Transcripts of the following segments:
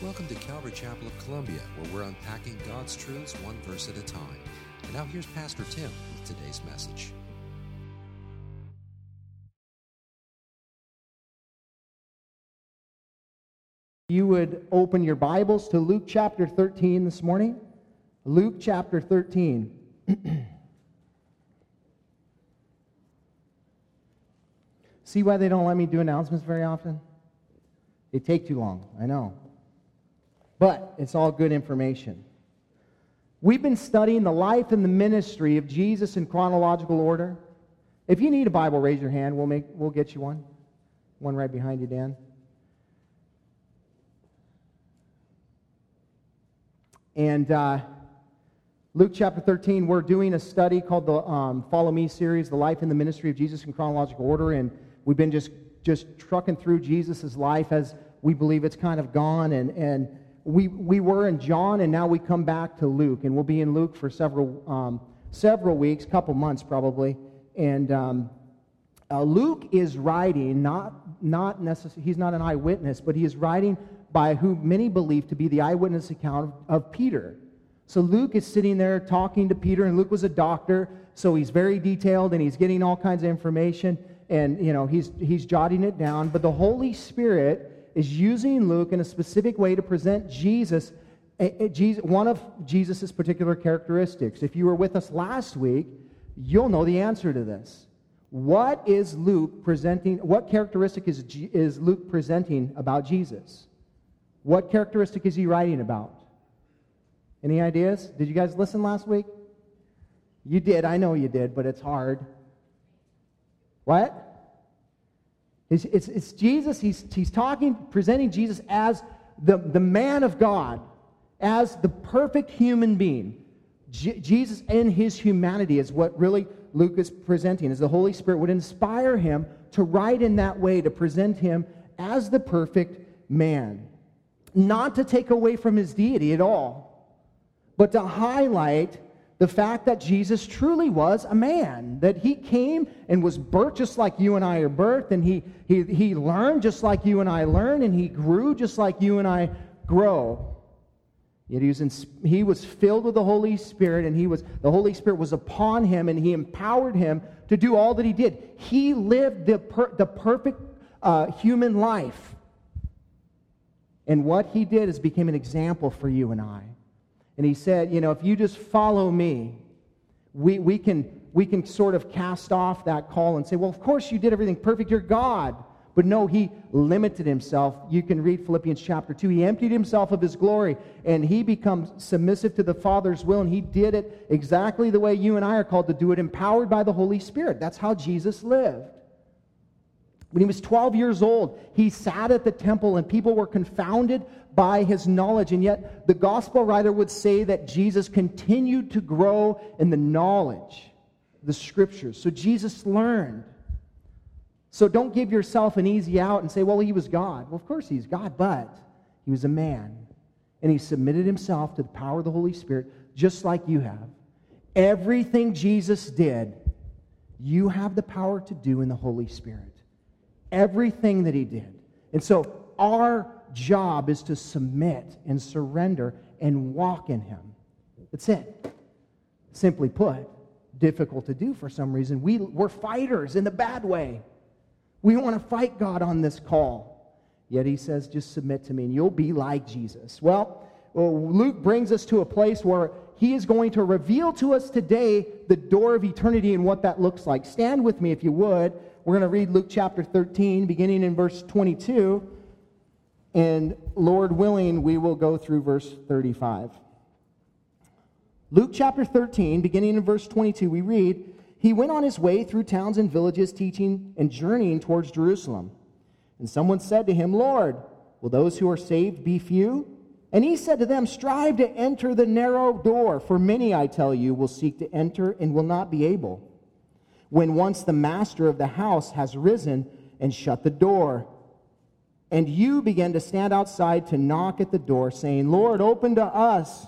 Welcome to Calvary Chapel of Columbia, where we're unpacking God's truths one verse at a time. And now here's Pastor Tim with today's message. You would open your Bibles to Luke chapter 13 this morning. Luke chapter 13. See why they don't let me do announcements very often? They take too long, I know. But it's all good information. We've been studying the life and the ministry of Jesus in chronological order. If you need a Bible, raise your hand. We'll, make, we'll get you one. One right behind you, Dan. And uh, Luke chapter 13, we're doing a study called the um, Follow Me series, The Life and the Ministry of Jesus in Chronological Order. And we've been just, just trucking through Jesus' life as we believe it's kind of gone. And, and we, we were in John, and now we come back to Luke. And we'll be in Luke for several, um, several weeks, couple months probably. And um, uh, Luke is writing, not, not necessarily, he's not an eyewitness, but he is writing by who many believe to be the eyewitness account of, of Peter. So Luke is sitting there talking to Peter, and Luke was a doctor, so he's very detailed and he's getting all kinds of information, and you know he's he's jotting it down. But the Holy Spirit is using Luke in a specific way to present Jesus, a, Jesus one of Jesus' particular characteristics. If you were with us last week, you'll know the answer to this. What is Luke presenting? What characteristic is, is Luke presenting about Jesus? What characteristic is he writing about? Any ideas? Did you guys listen last week? You did. I know you did, but it's hard. What? It's, it's, it's Jesus. He's, he's talking, presenting Jesus as the, the man of God, as the perfect human being. J- Jesus in his humanity is what really Luke is presenting, as the Holy Spirit would inspire him to write in that way, to present him as the perfect man not to take away from his deity at all, but to highlight the fact that Jesus truly was a man, that he came and was birthed just like you and I are birthed, and he, he, he learned just like you and I learn, and he grew just like you and I grow. Yet he was, in, he was filled with the Holy Spirit, and he was, the Holy Spirit was upon him, and he empowered him to do all that he did. He lived the, per, the perfect uh, human life. And what he did is became an example for you and I. And he said, you know, if you just follow me, we, we, can, we can sort of cast off that call and say, well, of course you did everything perfect. You're God. But no, he limited himself. You can read Philippians chapter 2. He emptied himself of his glory and he becomes submissive to the Father's will. And he did it exactly the way you and I are called to do it, empowered by the Holy Spirit. That's how Jesus lived. When he was 12 years old, he sat at the temple and people were confounded by his knowledge. And yet, the gospel writer would say that Jesus continued to grow in the knowledge the scriptures. So Jesus learned. So don't give yourself an easy out and say, well, he was God. Well, of course he's God, but he was a man. And he submitted himself to the power of the Holy Spirit, just like you have. Everything Jesus did, you have the power to do in the Holy Spirit everything that he did. And so our job is to submit and surrender and walk in him. That's it. Simply put, difficult to do for some reason. We, we're fighters in the bad way. We want to fight God on this call. Yet he says, just submit to me and you'll be like Jesus. Well, well, Luke brings us to a place where he is going to reveal to us today the door of eternity and what that looks like. Stand with me if you would. We're going to read Luke chapter 13, beginning in verse 22. And Lord willing, we will go through verse 35. Luke chapter 13, beginning in verse 22, we read, He went on his way through towns and villages, teaching and journeying towards Jerusalem. And someone said to him, Lord, will those who are saved be few? And he said to them, Strive to enter the narrow door, for many, I tell you, will seek to enter and will not be able when once the master of the house has risen and shut the door. And you begin to stand outside to knock at the door, saying, Lord, open to us.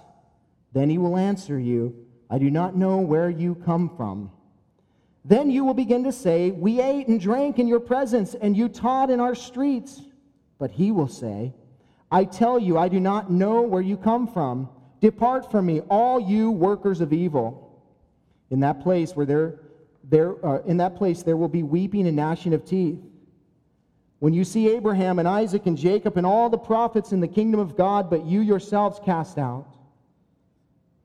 Then he will answer you, I do not know where you come from. Then you will begin to say, We ate and drank in your presence, and you taught in our streets. But he will say, I tell you, I do not know where you come from. Depart from me, all you workers of evil. In that place where there, there uh, in that place there will be weeping and gnashing of teeth. When you see Abraham and Isaac and Jacob and all the prophets in the kingdom of God, but you yourselves cast out.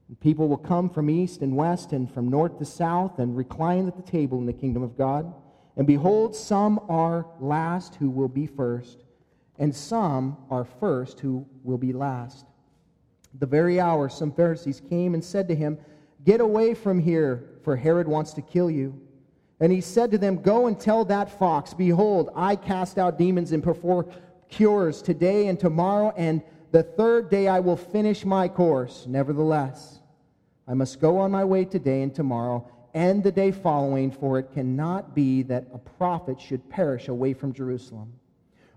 And people will come from east and west and from north to south and recline at the table in the kingdom of God. And behold, some are last who will be first, and some are first who will be last. The very hour some Pharisees came and said to him, Get away from here, for Herod wants to kill you. And he said to them, Go and tell that fox, Behold, I cast out demons and perform cures today and tomorrow, and the third day I will finish my course. Nevertheless, I must go on my way today and tomorrow and the day following, for it cannot be that a prophet should perish away from Jerusalem.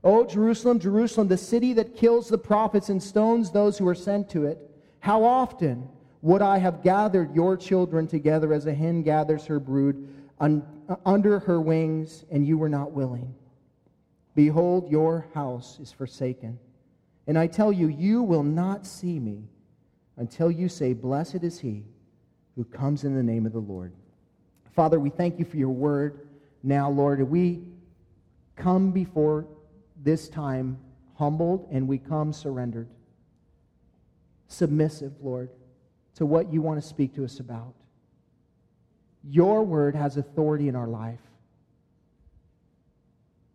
O Jerusalem, Jerusalem, the city that kills the prophets and stones those who are sent to it, how often would I have gathered your children together as a hen gathers her brood un- uh, under her wings, and you were not willing? Behold, your house is forsaken. And I tell you, you will not see me until you say, Blessed is he who comes in the name of the Lord. Father, we thank you for your word. Now, Lord, we come before this time humbled and we come surrendered, submissive, Lord, to what you want to speak to us about. Your word has authority in our life.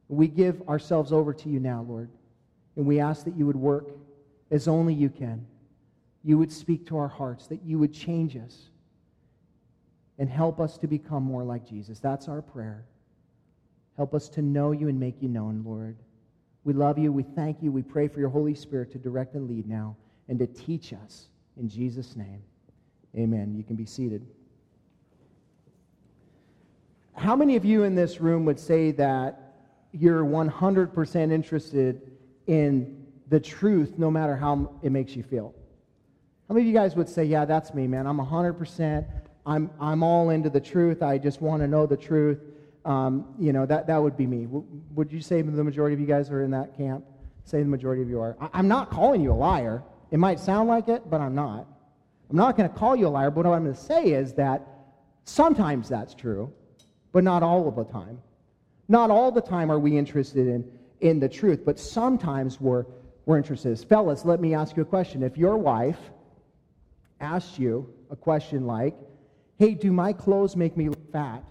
We give ourselves over to you now, Lord, and we ask that you would work as only you can. You would speak to our hearts, that you would change us and help us to become more like Jesus. That's our prayer. Help us to know you and make you known, Lord. We love you. We thank you. We pray for your Holy Spirit to direct and lead now and to teach us. In Jesus' name, amen. You can be seated. How many of you in this room would say that you're 100% interested in the truth no matter how it makes you feel? How many of you guys would say, Yeah, that's me, man? I'm 100%. I'm, I'm all into the truth. I just want to know the truth um, you know, that, that would be me. W- would you say the majority of you guys are in that camp? Say the majority of you are. I- I'm not calling you a liar. It might sound like it, but I'm not. I'm not going to call you a liar, but what I'm going to say is that sometimes that's true, but not all of the time. Not all the time are we interested in, in the truth, but sometimes we're, we're interested. Fellas, let me ask you a question. If your wife asked you a question like, hey, do my clothes make me look fat?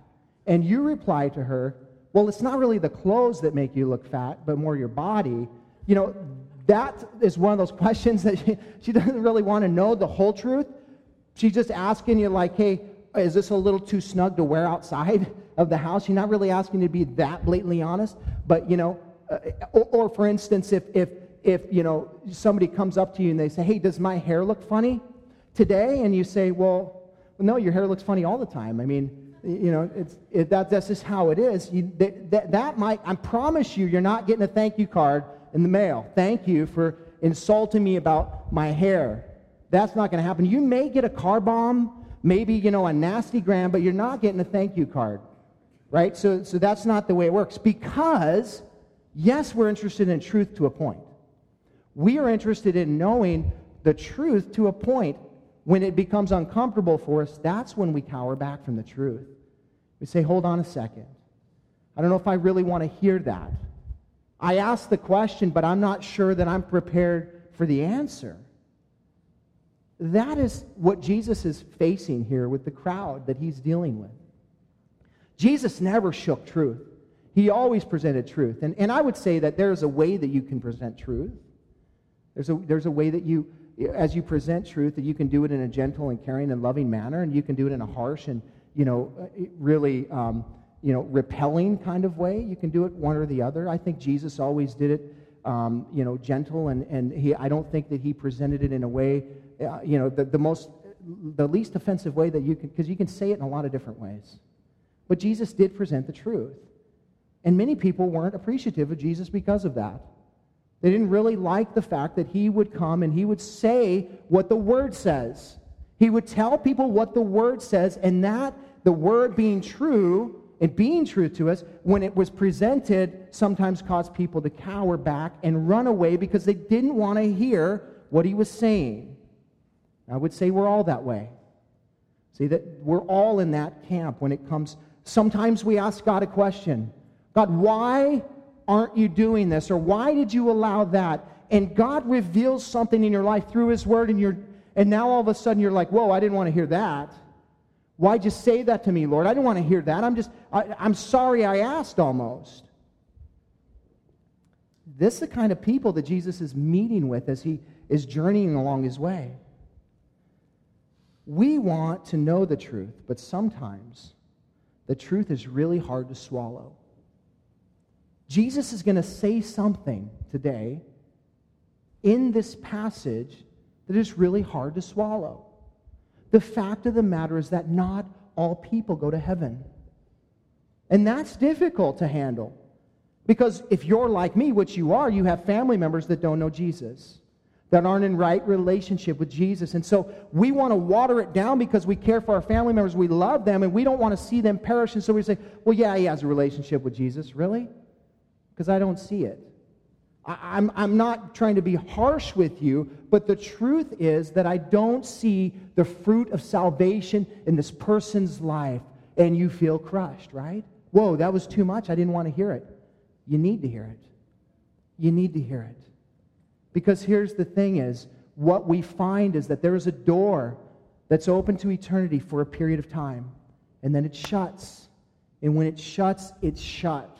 and you reply to her, well, it's not really the clothes that make you look fat, but more your body, you know, that is one of those questions that she, she doesn't really want to know the whole truth. She's just asking you, like, hey, is this a little too snug to wear outside of the house? You're not really asking to be that blatantly honest, but, you know, uh, or, or for instance, if, if, if, you know, somebody comes up to you and they say, hey, does my hair look funny today? And you say, well, no, your hair looks funny all the time. I mean, you know, it's, it, that, that's just how it is. You, that, that, that might, I promise you, you're not getting a thank you card in the mail. Thank you for insulting me about my hair. That's not going to happen. You may get a car bomb, maybe, you know, a nasty gram, but you're not getting a thank you card, right? So, so that's not the way it works because, yes, we're interested in truth to a point. We are interested in knowing the truth to a point when it becomes uncomfortable for us, that's when we cower back from the truth. We say, hold on a second. I don't know if I really want to hear that. I asked the question, but I'm not sure that I'm prepared for the answer. That is what Jesus is facing here with the crowd that he's dealing with. Jesus never shook truth. He always presented truth. And, and I would say that there's a way that you can present truth. There's a, there's a way that you, as you present truth, that you can do it in a gentle and caring and loving manner, and you can do it in a harsh and you know really um, you know repelling kind of way. You can do it one or the other. I think Jesus always did it. Um, you know, gentle, and, and he, I don't think that he presented it in a way, uh, you know, the, the most, the least offensive way that you can, because you can say it in a lot of different ways. But Jesus did present the truth. And many people weren't appreciative of Jesus because of that. They didn't really like the fact that he would come and he would say what the word says. He would tell people what the word says, and that, the word being true, and being truth to us, when it was presented, sometimes caused people to cower back and run away because they didn't want to hear what he was saying. I would say we're all that way. See, that we're all in that camp when it comes. Sometimes we ask God a question God, why aren't you doing this? Or why did you allow that? And God reveals something in your life through His Word, and, you're, and now all of a sudden you're like, whoa, I didn't want to hear that. Why'd you say that to me, Lord? I didn't want to hear that. I'm just, I, I'm sorry I asked almost. This is the kind of people that Jesus is meeting with as he is journeying along his way. We want to know the truth, but sometimes the truth is really hard to swallow. Jesus is going to say something today in this passage that is really hard to swallow. The fact of the matter is that not all people go to heaven. And that's difficult to handle. Because if you're like me, which you are, you have family members that don't know Jesus, that aren't in right relationship with Jesus. And so we want to water it down because we care for our family members, we love them, and we don't want to see them perish. And so we say, well, yeah, he has a relationship with Jesus. Really? Because I don't see it. I, am I'm not trying to be harsh with you, but the truth is that I don't see the fruit of salvation in this person's life, and you feel crushed, right? Whoa, that was too much. I didn't want to hear it. You need to hear it. You need to hear it. Because here's the thing is, what we find is that there is a door that's open to eternity for a period of time, and then it shuts. And when it shuts, it's shut.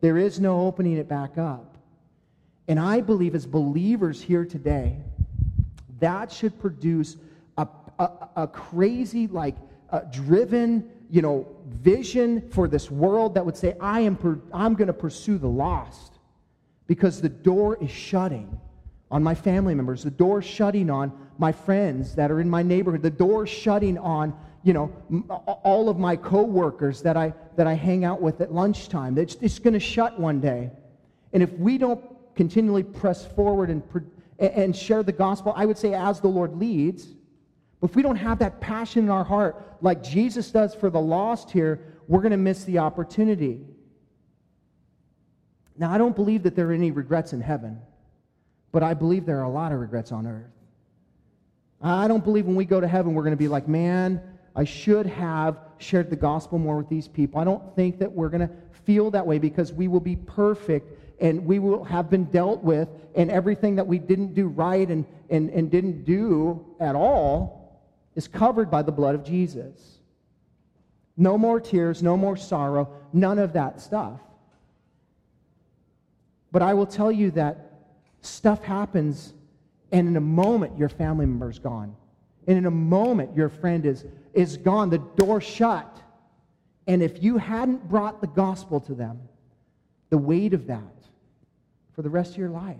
There is no opening it back up. And I believe as believers here today, that should produce a, a, a crazy, like, driven, you know, vision for this world that would say, I am per- I'm going to pursue the lost because the door is shutting on my family members. The door is shutting on my friends that are in my neighborhood. The door is shutting on, you know, all of my coworkers that I, that I hang out with at lunchtime. It's, it's going to shut one day. And if we don't continually press forward and, and share the gospel, I would say as the Lord leads. But if we don't have that passion in our heart, like Jesus does for the lost here, we're going to miss the opportunity. Now, I don't believe that there are any regrets in heaven, but I believe there are a lot of regrets on earth. I don't believe when we go to heaven, we're going to be like, man, I should have shared the gospel more with these people. I don't think that we're going to feel that way because we will be perfect and we will have been dealt with, and everything that we didn't do right and, and, and didn't do at all is covered by the blood of Jesus. No more tears, no more sorrow, none of that stuff. But I will tell you that stuff happens, and in a moment, your family member is gone. And in a moment, your friend is, is gone, the door shut. And if you hadn't brought the gospel to them, the weight of that for the rest of your life.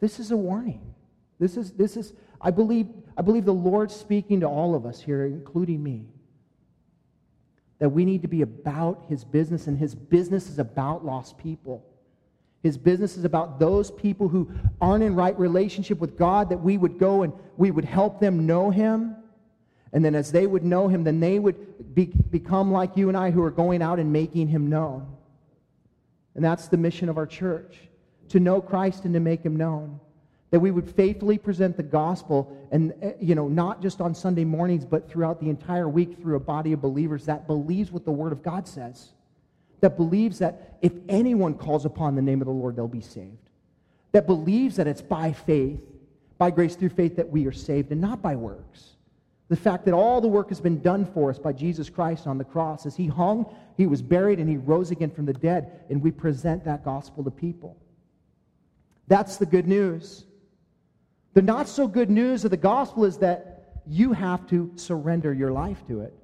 This is a warning. This is, this is I, believe, I believe the Lord's speaking to all of us here, including me, that we need to be about His business, and His business is about lost people. His business is about those people who aren't in right relationship with God, that we would go and we would help them know Him. And then as they would know Him, then they would be, become like you and I who are going out and making Him known. And that's the mission of our church to know Christ and to make him known. That we would faithfully present the gospel and, eh, you know, not just on Sunday mornings, but throughout the entire week through a body of believers that believes what the Word of God says. That believes that if anyone calls upon the name of the Lord, they'll be saved. That believes that it's by faith, by grace through faith, that we are saved and not by works. The fact that all the work has been done for us by Jesus Christ on the cross. As he hung, he was buried, and he rose again from the dead, and we present that gospel to people. That's the good news. The not so good news of the gospel is that you have to surrender your life to it.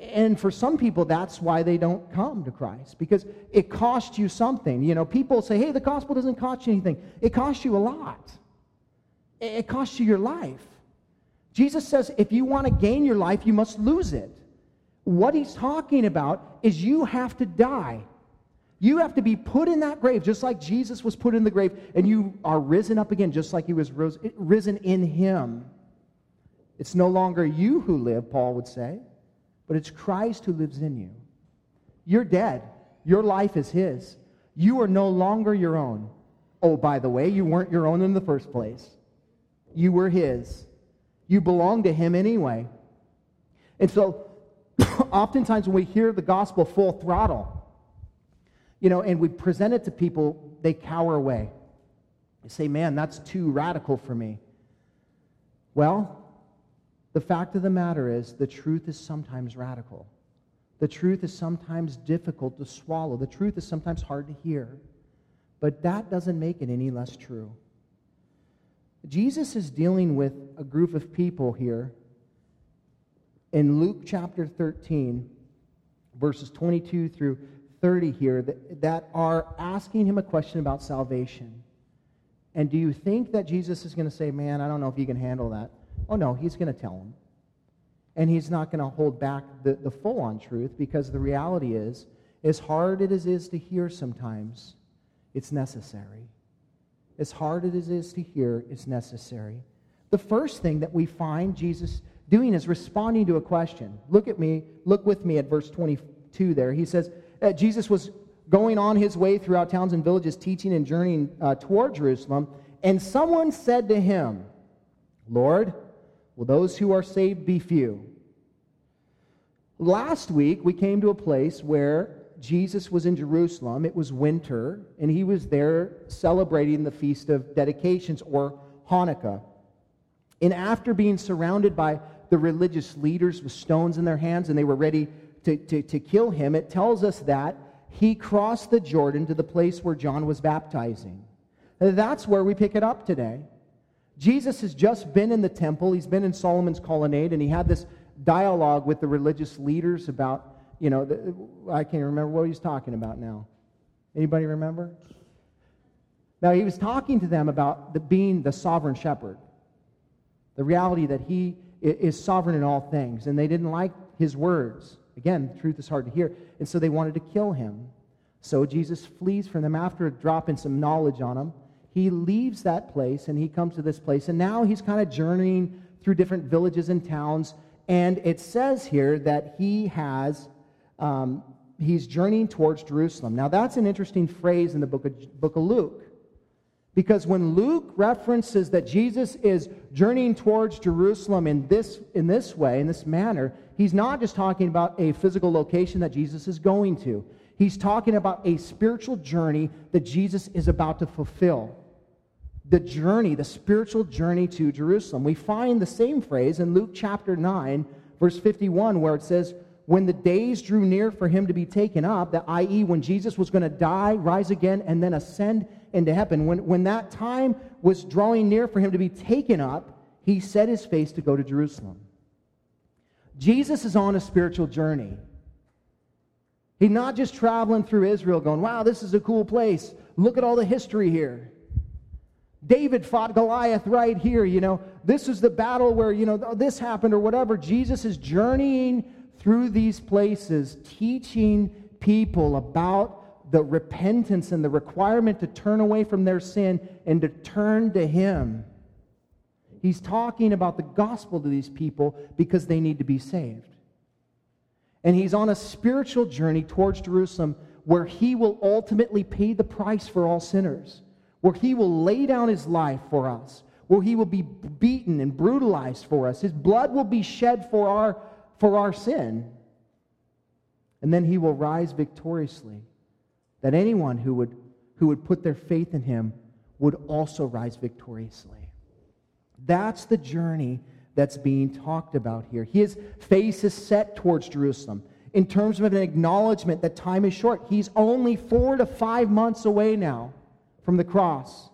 And for some people, that's why they don't come to Christ, because it costs you something. You know, people say, hey, the gospel doesn't cost you anything. It costs you a lot, it costs you your life. Jesus says, if you want to gain your life, you must lose it. What he's talking about is you have to die. You have to be put in that grave just like Jesus was put in the grave, and you are risen up again just like he was risen in him. It's no longer you who live, Paul would say, but it's Christ who lives in you. You're dead. Your life is His. You are no longer your own. Oh, by the way, you weren't your own in the first place. You were His. You belong to Him anyway. And so, oftentimes when we hear the gospel full throttle, you know, and we present it to people, they cower away. They say, man, that's too radical for me. Well, the fact of the matter is, the truth is sometimes radical. The truth is sometimes difficult to swallow. The truth is sometimes hard to hear. But that doesn't make it any less true. Jesus is dealing with a group of people here in Luke chapter 13, verses 22 through 30 here, that, that are asking him a question about salvation. And do you think that Jesus is going to say, Man, I don't know if you can handle that? Oh, no, he's going to tell them. And he's not going to hold back the, the full on truth because the reality is, as hard as it is to hear sometimes, it's necessary. As hard as it is to hear, it's necessary. The first thing that we find Jesus doing is responding to a question. Look at me, look with me at verse 22 there. He says, uh, Jesus was going on his way throughout towns and villages, teaching and journeying uh, toward Jerusalem, and someone said to him, Lord, Will those who are saved be few? Last week, we came to a place where Jesus was in Jerusalem. It was winter, and he was there celebrating the Feast of Dedications or Hanukkah. And after being surrounded by the religious leaders with stones in their hands and they were ready to, to, to kill him, it tells us that he crossed the Jordan to the place where John was baptizing. That's where we pick it up today. Jesus has just been in the temple, he's been in Solomon's colonnade, and he had this dialogue with the religious leaders about, you know, the, I can't remember what he was talking about now. Anybody remember? Now, he was talking to them about the, being the sovereign shepherd, the reality that he is sovereign in all things, and they didn't like his words. Again, truth is hard to hear, and so they wanted to kill him. So Jesus flees from them after dropping some knowledge on them he leaves that place and he comes to this place. And now he's kind of journeying through different villages and towns. And it says here that he has, um, he's journeying towards Jerusalem. Now, that's an interesting phrase in the book of, book of Luke. Because when Luke references that Jesus is journeying towards Jerusalem in this, in this way, in this manner, he's not just talking about a physical location that Jesus is going to. He's talking about a spiritual journey that Jesus is about to fulfill the journey, the spiritual journey to Jerusalem. We find the same phrase in Luke chapter 9, verse 51, where it says, When the days drew near for him to be taken up, that i.e., when Jesus was going to die, rise again, and then ascend into heaven, when, when that time was drawing near for him to be taken up, he set his face to go to Jerusalem. Jesus is on a spiritual journey. He's not just traveling through Israel going, wow, this is a cool place. Look at all the history here. David fought Goliath right here, you know. This is the battle where, you know, this happened or whatever. Jesus is journeying through these places, teaching people about the repentance and the requirement to turn away from their sin and to turn to Him. He's talking about the gospel to these people because they need to be saved. And he's on a spiritual journey towards Jerusalem where he will ultimately pay the price for all sinners where he will lay down his life for us, where he will be beaten and brutalized for us. His blood will be shed for our, for our sin. And then he will rise victoriously, that anyone who would, who would put their faith in him would also rise victoriously. That's the journey that's being talked about here. His face is set towards Jerusalem. In terms of an acknowledgement that time is short, he's only four to five months away now from the cross.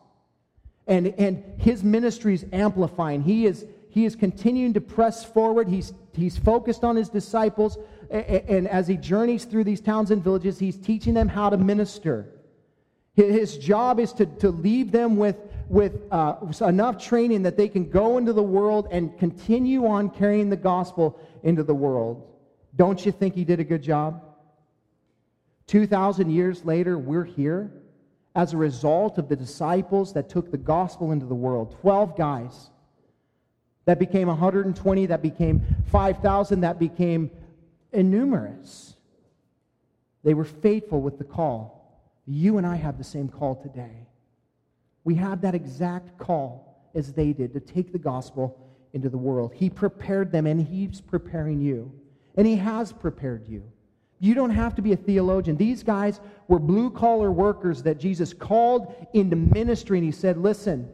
And, and his ministry is amplifying. He is, he is continuing to press forward. He's, he's focused on his disciples. And, and as he journeys through these towns and villages, he's teaching them how to minister. His job is to, to leave them with, with uh, enough training that they can go into the world and continue on carrying the gospel into the world. Don't you think he did a good job? 2,000 years later, we're here as a result of the disciples that took the gospel into the world 12 guys that became 120 that became 5000 that became innumerous They were faithful with the call. You and I have the same call today. We have that exact call as they did to take the gospel into the world. He prepared them, and He's preparing you. And He has prepared you. You don't have to be a theologian. These guys were blue collar workers that Jesus called into ministry, and He said, Listen,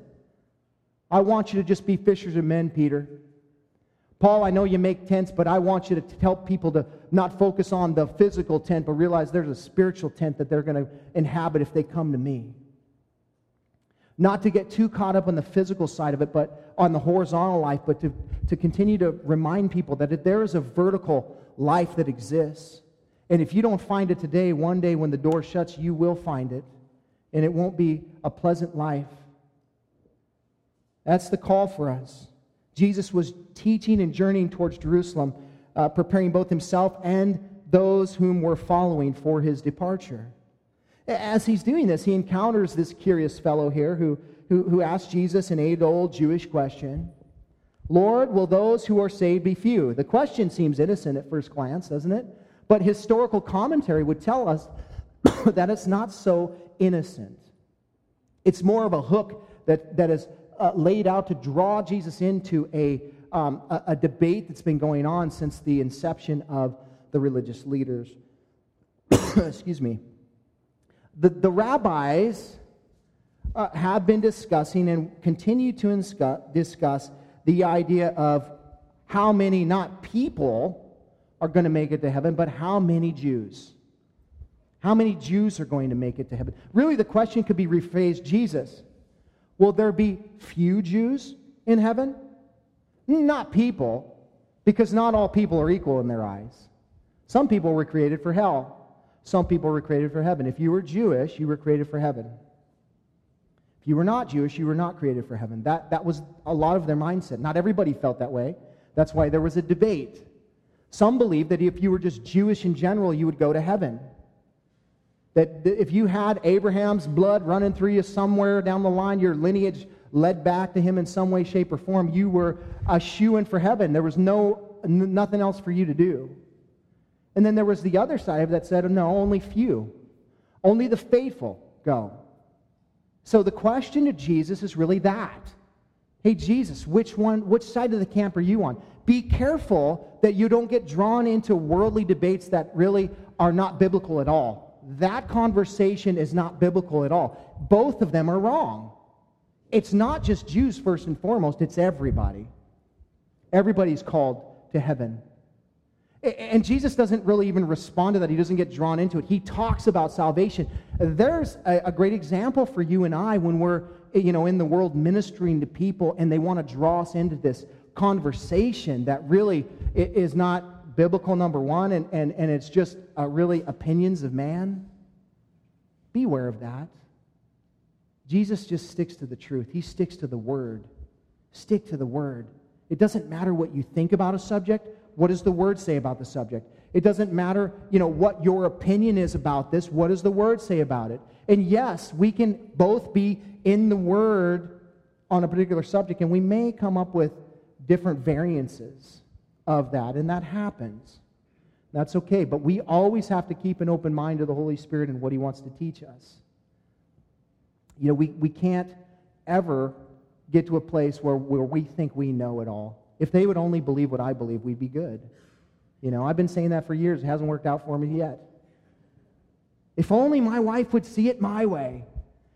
I want you to just be fishers of men, Peter. Paul, I know you make tents, but I want you to help people to not focus on the physical tent, but realize there's a spiritual tent that they're going to inhabit if they come to me. Not to get too caught up on the physical side of it, but on the horizontal life, but to, to continue to remind people that there is a vertical life that exists. And if you don't find it today, one day when the door shuts, you will find it. And it won't be a pleasant life. That's the call for us. Jesus was teaching and journeying towards Jerusalem, uh, preparing both himself and those whom were following for his departure. As he's doing this, he encounters this curious fellow here who, who, who asks Jesus an age old Jewish question Lord, will those who are saved be few? The question seems innocent at first glance, doesn't it? But historical commentary would tell us that it's not so innocent. It's more of a hook that, that is uh, laid out to draw Jesus into a, um, a, a, debate that's been going on since the inception of the religious leaders. Excuse me. The, the rabbis uh, have been discussing and continue to discuss the idea of how many, not people, are going to make it to heaven, but how many Jews. How many Jews are going to make it to heaven? Really, the question could be rephrased Jesus, Will there be few Jews in heaven? Not people, because not all people are equal in their eyes. Some people were created for hell. Some people were created for heaven. If you were Jewish, you were created for heaven. If you were not Jewish, you were not created for heaven. That, that was a lot of their mindset. Not everybody felt that way. That's why there was a debate. Some believed that if you were just Jewish in general, you would go to heaven. That if you had Abraham's blood running through you somewhere down the line, your lineage led back to him in some way, shape, or form, you were a shoo in for heaven. There was no, nothing else for you to do. And then there was the other side that said, no, only few. Only the faithful go. So the question to Jesus is really that. Hey, Jesus, which one, which side of the camp are you on? Be careful that you don't get drawn into worldly debates that really are not biblical at all that conversation is not biblical at all. Both of them are wrong. It's not just Jews, first and foremost, it's everybody. Everybody's called to heaven. And Jesus doesn't really even respond to that. He doesn't get drawn into it. He talks about salvation. There's a, great example for you and I when we're you know, in the world ministering to people and they want to draw us into this conversation that really is not biblical, number one, and, and, and it's just uh, really opinions of man, beware of that. Jesus just sticks to the truth, he sticks to the word. Stick to the word. It doesn't matter what you think about a subject. What does the word say about the subject? It doesn't matter, you know, what your opinion is about this. What does the word say about it? And yes, we can both be in the word on a particular subject, and we may come up with different variances of that, and that happens. That's okay, but we always have to keep an open mind to the Holy Spirit and what He wants to teach us. You know, we, we can't ever get to a place where, where we think we know it all. If they would only believe what I believe, we'd be good. You know, I've been saying that for years. It hasn't worked out for me yet. If only my wife would see it my way.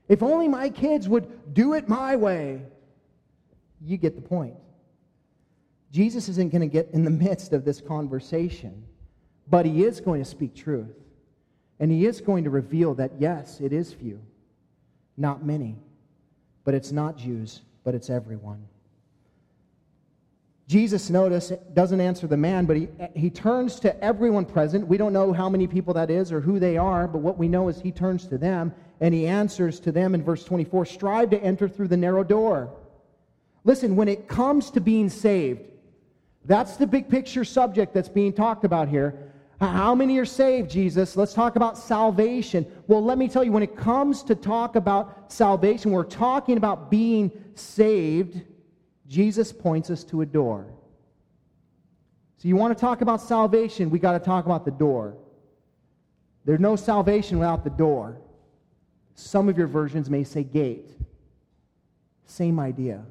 If only my kids would do it my way. You get the point. Jesus isn't going to get in the midst of this conversation, but he is going to speak truth. And he is going to reveal that, yes, it is few, not many, but it's not Jews, but it's everyone. Jesus, notice, doesn't answer the man, but he, he turns to everyone present. We don't know how many people that is or who they are, but what we know is he turns to them and he answers to them in verse 24 Strive to enter through the narrow door. Listen, when it comes to being saved, that's the big picture subject that's being talked about here. How many are saved, Jesus? Let's talk about salvation. Well, let me tell you, when it comes to talk about salvation, we're talking about being saved. Jesus points us to a door. So, you want to talk about salvation, we got to talk about the door. There's no salvation without the door. Some of your versions may say gate. Same idea.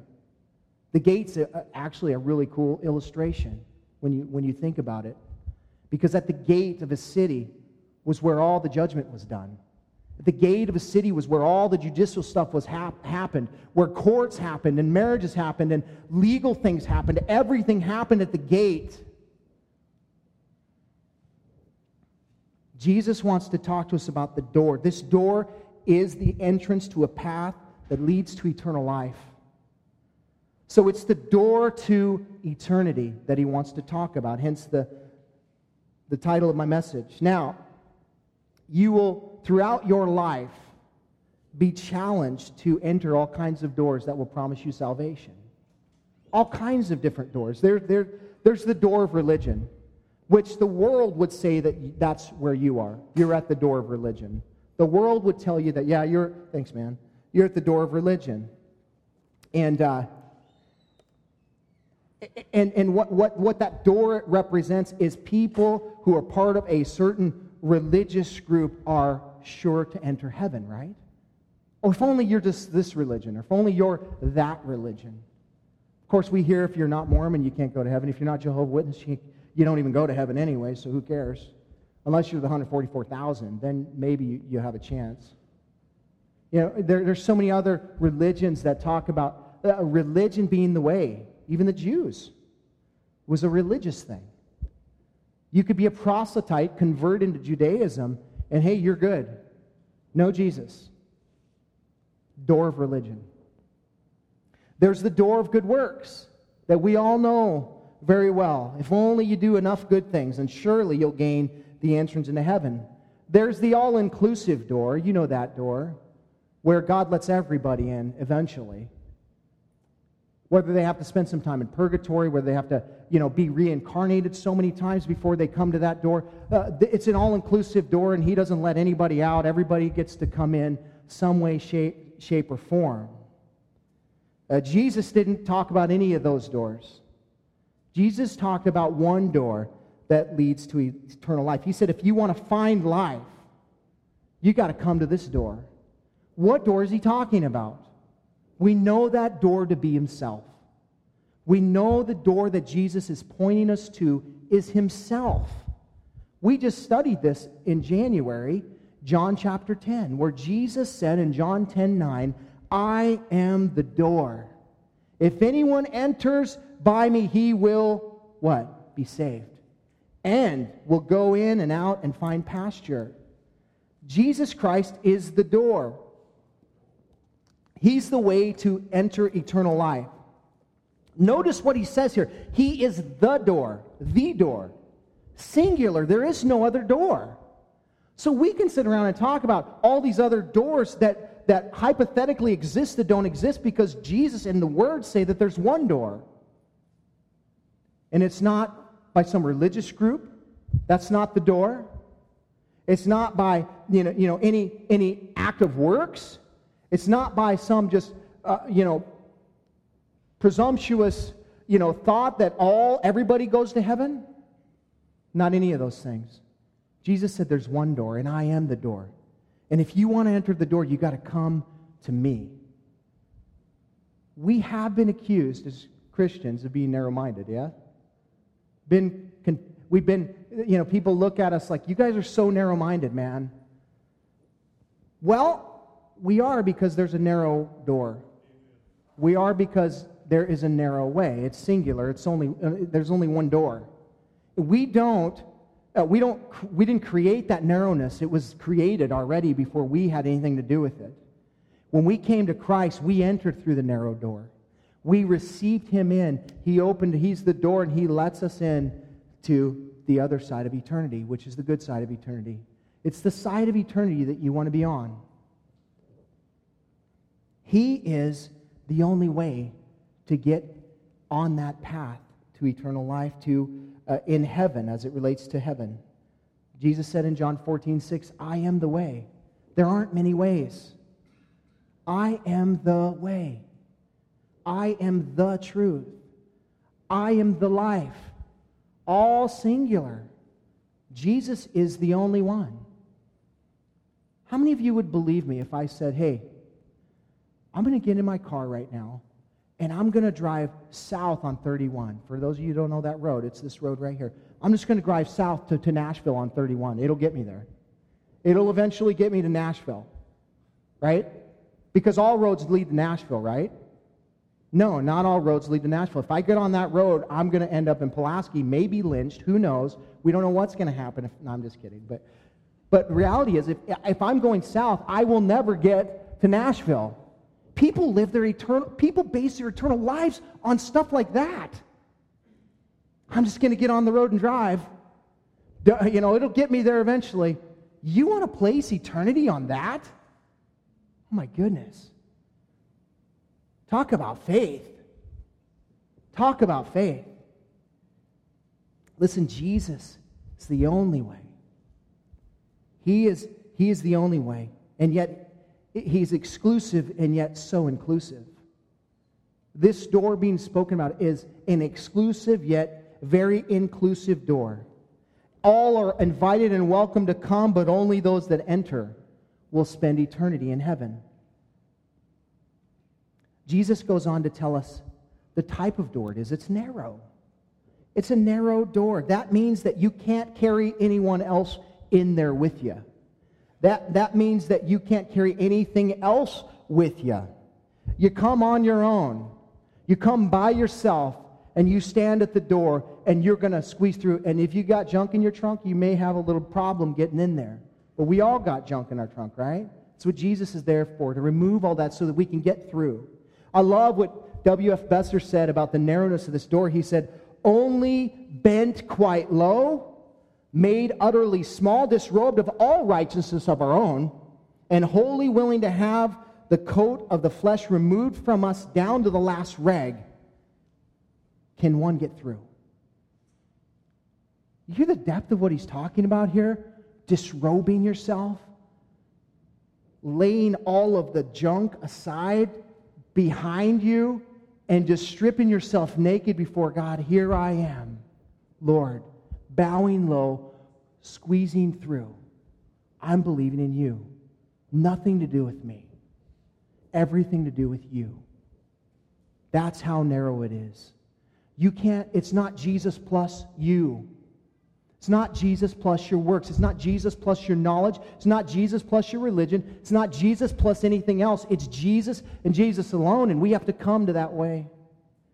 The gate's a, uh, actually a really cool illustration when you, when you think about it. Because at the gate of a city was where all the judgment was done. At the gate of a city was where all the judicial stuff was hap- happened, where courts happened and marriages happened and legal things happened. Everything happened at the gate. Jesus wants to talk to us about the door. This door is the entrance to a path that leads to eternal life. So it's the door to eternity that he wants to talk about, hence the, the title of my message. Now, you will, throughout your life, be challenged to enter all kinds of doors that will promise you salvation. All kinds of different doors. There, there, there's the door of religion which the world would say that that's where you are. You're at the door of religion. The world would tell you that, yeah, you're, thanks, man, you're at the door of religion. And, uh, and, and what, what, what that door represents is people who are part of a certain religious group are sure to enter heaven, right? Or if only you're just this religion, or if only you're that religion. Of course, we hear if you're not Mormon, you can't go to heaven. If you're not Jehovah's Witness, you you don't even go to heaven anyway, so who cares? Unless you're the 144,000, then maybe you, you, have a chance. You know, there, there's so many other religions that talk about uh, religion being the way. Even the Jews was a religious thing. You could be a proselyte, convert into Judaism, and hey, you're good. No Jesus. Door of religion. There's the door of good works that we all know very well. If only you do enough good things, and surely you'll gain the entrance into heaven. There's the all inclusive door. You know that door, where God lets everybody in eventually. Whether they have to spend some time in purgatory, whether they have to, you know, be reincarnated so many times before they come to that door. Uh, it's an all inclusive door, and He doesn't let anybody out. Everybody gets to come in some way, shape, shape or form. Uh, Jesus didn't talk about any of those doors. Jesus talked about one door that leads to eternal life. He said, if you want to find life, you got to come to this door. What door is he talking about? We know that door to be himself. We know the door that Jesus is pointing us to is himself. We just studied this in January, John chapter 10, where Jesus said in John 10 9, I am the door. If anyone enters by me, he will what? Be saved. And will go in and out and find pasture. Jesus Christ is the door. He's the way to enter eternal life. Notice what he says here. He is the door, the door. Singular. There is no other door. So we can sit around and talk about all these other doors that, that hypothetically exist that don't exist because Jesus and the Word say that there's one door. And it's not by some religious group. That's not the door. It's not by you know, you know any, any act of works. It's not by some just uh, you know presumptuous you know thought that all everybody goes to heaven. Not any of those things. Jesus said there's one door, and I am the door. And if you want to enter the door, you got to come to me. We have been accused as Christians of being narrow minded, yeah? been, we've been, you know, people look at us like, you guys are so narrow minded, man. Well, we are because there's a narrow door. We are because there is a narrow way. It's singular. It's only, uh, there's only one door. We don't, uh, we don't, we didn't create that narrowness. It was created already before we had anything to do with it. When we came to Christ, we entered through the narrow door. We received him in. He opened, he's the door, and he lets us in to the other side of eternity, which is the good side of eternity. It's the side of eternity that you want to be on. He is the only way to get on that path to eternal life, to uh, in heaven as it relates to heaven. Jesus said in John 14, 6, I am the way. There aren't many ways. I am the way. I am the truth. I am the life. All singular. Jesus is the only one. How many of you would believe me if I said, hey, I'm going to get in my car right now and I'm going to drive south on 31. For those of you who don't know that road, it's this road right here. I'm just going to drive south to, to Nashville on 31. It'll get me there. It'll eventually get me to Nashville, right? Because all roads lead to Nashville, right? No, not all roads lead to Nashville. If I get on that road, I'm going to end up in Pulaski, maybe lynched. Who knows? We don't know what's going to happen. If, no, I'm just kidding. But, but reality is, if, if I'm going south, I will never get to Nashville. People live their eternal, people base their eternal lives on stuff like that. I'm just going to get on the road and drive. You know, it'll get me there eventually. You want to place eternity on that? Oh my goodness. Talk about faith. Talk about faith. Listen, Jesus is the only way. He is, he is the only way. And yet, he's exclusive and yet so inclusive. This door being spoken about is an exclusive yet very inclusive door. All are invited and welcome to come, but only those that enter will spend eternity in heaven. Jesus goes on to tell us the type of door it is. It's narrow. It's a narrow door. That means that you can't carry anyone else in there with you. That, that means that you can't carry anything else with you. You come on your own. You come by yourself and you stand at the door and you're going to squeeze through. And if you got junk in your trunk, you may have a little problem getting in there. But we all got junk in our trunk, right? That's what Jesus is there for, to remove all that so that we can get through. I love what W.F. Besser said about the narrowness of this door. He said, Only bent quite low, made utterly small, disrobed of all righteousness of our own, and wholly willing to have the coat of the flesh removed from us down to the last rag, can one get through. You hear the depth of what he's talking about here? Disrobing yourself, laying all of the junk aside behind you and just stripping yourself naked before God. Here I am, Lord, bowing low, squeezing through. I'm believing in you. Nothing to do with me, everything to do with you. That's how narrow it is. You can't, it's not Jesus plus you. It's not Jesus plus your works. It's not Jesus plus your knowledge. It's not Jesus plus your religion. It's not Jesus plus anything else. It's Jesus and Jesus alone, and we have to come to that way.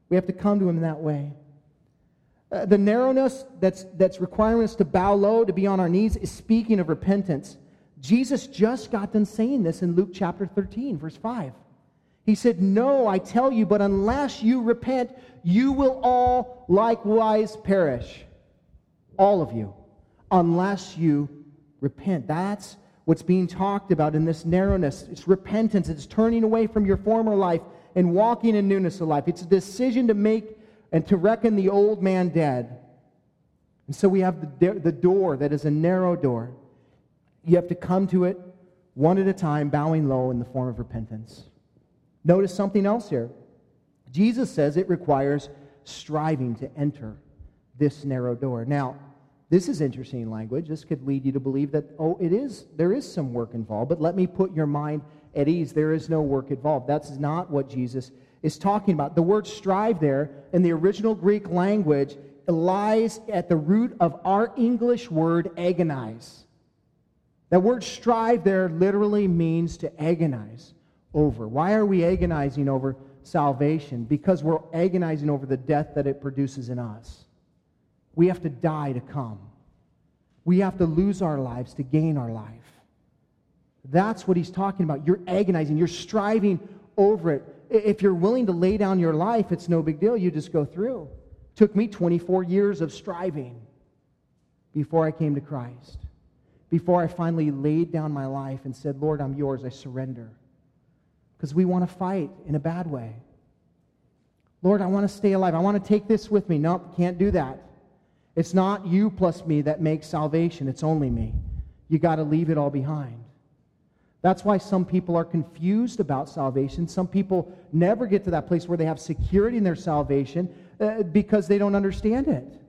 We have to come to Him in that way. Uh, the narrowness that's, that's requiring us to bow low, to be on our knees, is speaking of repentance. Jesus just got done saying this in Luke chapter 13, verse 5. He said, No, I tell you, but unless you repent, you will all likewise perish all of you, unless you repent. That's what's being talked about in this narrowness. It's repentance, it's turning away from your former life and walking in newness of life. It's a decision to make and to reckon the old man dead. And so we have the, the door that is a narrow door. You have to come to it one at a time, bowing low in the form of repentance. Notice something else here. Jesus says it requires striving to enter this narrow door. Now, this is interesting language. This could lead you to believe that, oh, it is, there is some work involved, but let me put your mind at ease. There is no work involved. That's not what Jesus is talking about. The word strive there in the original Greek language lies at the root of our English word agonize. That word strive there literally means to agonize over. Why are we agonizing over salvation? Because we're agonizing over the death that it produces in us. We have to die to come. We have to lose our lives to gain our life. That's what he's talking about. You're agonizing, you're striving over it. If you're willing to lay down your life, it's no big deal. You just go through. Took me 24 years of striving before I came to Christ. Before I finally laid down my life and said, Lord, I'm yours, I surrender. Because we want to fight in a bad way. Lord, I want to stay alive. I want to take this with me. Nope, can't do that. It's not you plus me that makes salvation, it's only me. You got to leave it all behind. That's why some people are confused about salvation. Some people never get to that place where they have security in their salvation uh, because they don't understand it.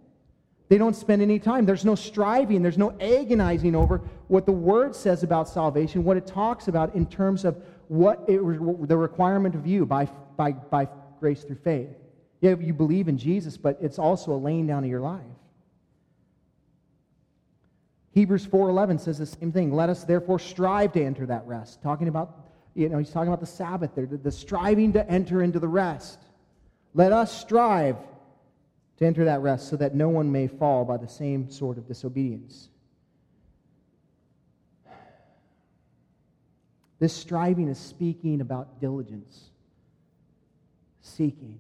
They don't spend any time. There's no striving, there's no agonizing over what the Word says about salvation, what it talks about in terms of what it, the requirement of you by, by, by grace through faith. Yeah, you believe in Jesus, but it's also a laying down of your life. Hebrews 4:11 says the same thing. Let us therefore strive to enter that rest. Talking about, you know, he's talking about the Sabbath there, the, the striving to enter into the rest. Let us strive to enter that rest so that no one may fall by the same sort of disobedience. This striving is speaking about diligence, seeking,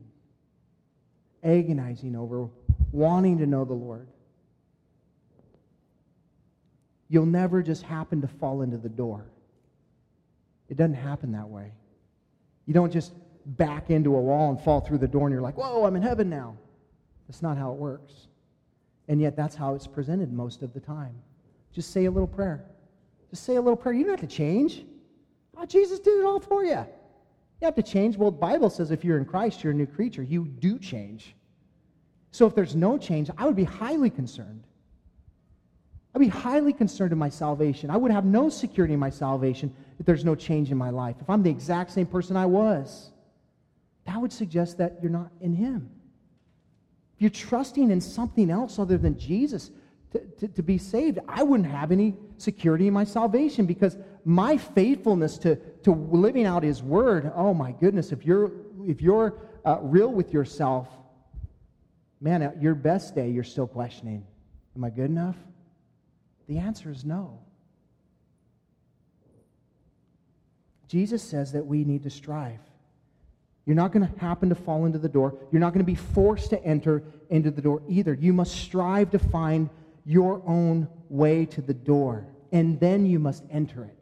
agonizing over, wanting to know the Lord. You'll never just happen to fall into the door. It doesn't happen that way. You don't just back into a wall and fall through the door and you're like, whoa, I'm in heaven now. That's not how it works. And yet, that's how it's presented most of the time. Just say a little prayer. Just say a little prayer. You don't have to change. Oh, Jesus did it all for you. You have to change. Well, the Bible says if you're in Christ, you're a new creature. You do change. So if there's no change, I would be highly concerned. I'd be highly concerned in my salvation. I would have no security in my salvation if there's no change in my life. If I'm the exact same person I was, that would suggest that you're not in Him. If you're trusting in something else other than Jesus to, to, to, be saved, I wouldn't have any security in my salvation because my faithfulness to, to living out His Word, oh my goodness, if you're, if you're uh, real with yourself, man, at your best day, you're still questioning, am I good enough? The answer is no. Jesus says that we need to strive. You're not going to happen to fall into the door. You're not going to be forced to enter into the door either. You must strive to find your own way to the door, and then you must enter it.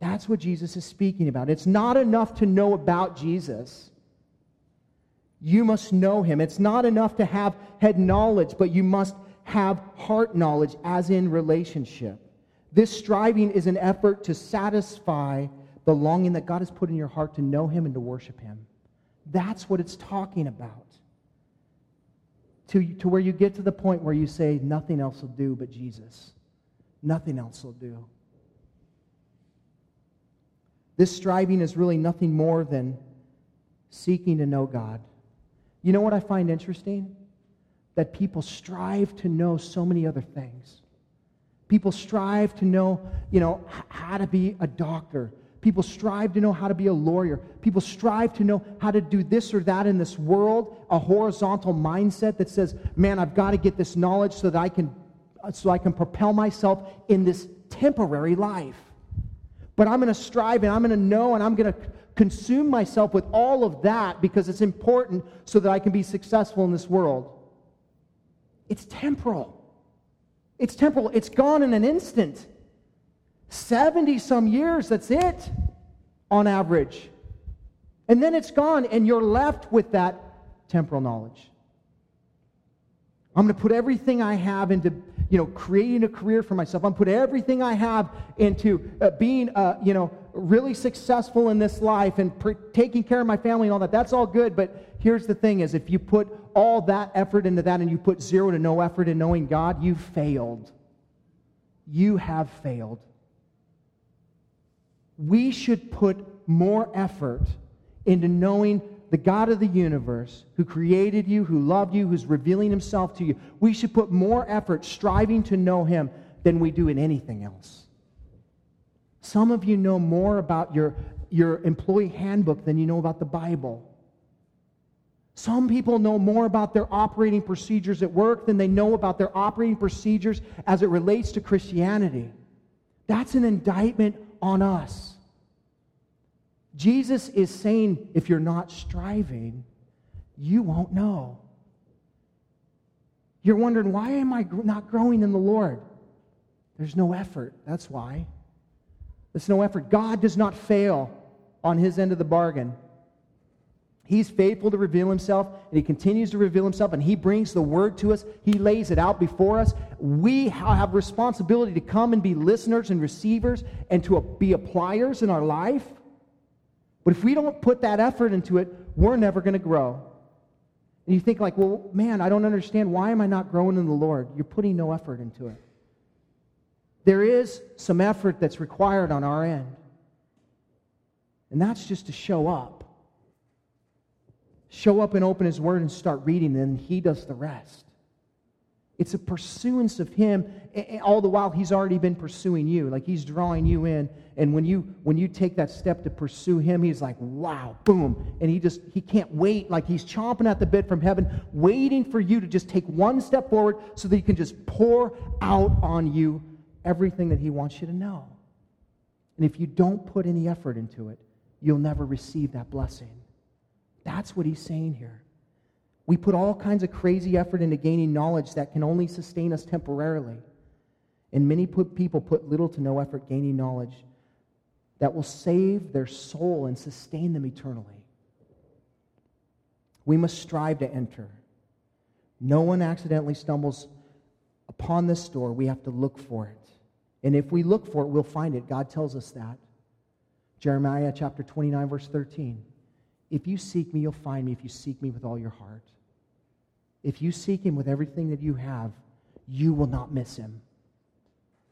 That's what Jesus is speaking about. It's not enough to know about Jesus. You must know him. It's not enough to have head knowledge, but you must have heart knowledge, as in relationship. This striving is an effort to satisfy the longing that God has put in your heart to know Him and to worship Him. That's what it's talking about. To, to where you get to the point where you say, nothing else will do but Jesus. Nothing else will do. This striving is really nothing more than seeking to know God. You know what I find interesting? That people strive to know so many other things. People strive to know, you know, how to be a doctor, People strive to know how to be a lawyer. People strive to know how to do this or that in this world, a horizontal mindset that says, man, I've got to get this knowledge so that I can, so I can propel myself in this temporary life. But I'm going to strive and I'm going to know and I'm going to consume myself with all of that because it's important so that I can be successful in this world. It's temporal. It's temporal. It's gone in an instant. 70 some years, that's it on average. And then it's gone, and you're left with that temporal knowledge. I'm going to put everything I have into, you know, creating a career for myself. I'm going to put everything I have into uh, being, uh, you know, really successful in this life and taking care of my family and all that. That's all good, but here's the thing is if you put all that effort into that and you put zero to no effort in knowing God, you failed. You have failed we should put more effort into knowing the God of the universe who created you, who loved you, who's revealing himself to you. We should put more effort striving to know him than we do in anything else. Some of you know more about your, your employee handbook than you know about the Bible. Some people know more about their operating procedures at work than they know about their operating procedures as it relates to Christianity. That's an indictment on us. Jesus is saying if you're not striving, you won't know. You're wondering, why am I not growing in the Lord? There's no effort. That's why. There's no effort. God does not fail on his end of the bargain. He's faithful to reveal himself, and he continues to reveal himself, and he brings the word to us. He lays it out before us. We have responsibility to come and be listeners and receivers and to be appliers in our life. But if we don't put that effort into it, we're never going to grow. And you think, like, well, man, I don't understand. Why am I not growing in the Lord? You're putting no effort into it. There is some effort that's required on our end. And that's just to show up. Show up and open His Word and start reading, and He does the rest. It's a pursuance of Him. and All the while, He's already been pursuing you. Like He's drawing you in. And when you when you take that step to pursue Him, He's like, wow, boom. And He just He can't wait. Like He's chomping at the bit from heaven, waiting for you to just take one step forward so that He can just pour out on you everything that He wants you to know. And if you don't put any effort into it, you'll never receive that blessing. That's what he's saying here. We put all kinds of crazy effort into gaining knowledge that can only sustain us temporarily. And many put, people put little to no effort gaining knowledge that will save their soul and sustain them eternally. We must strive to enter. No one accidentally stumbles upon this door. We have to look for it. And if we look for it, we'll find it. God tells us that. Jeremiah chapter 29, verse 13. If you seek me, you'll find me if you seek me with all your heart. If you seek him with everything that you have, you will not miss him.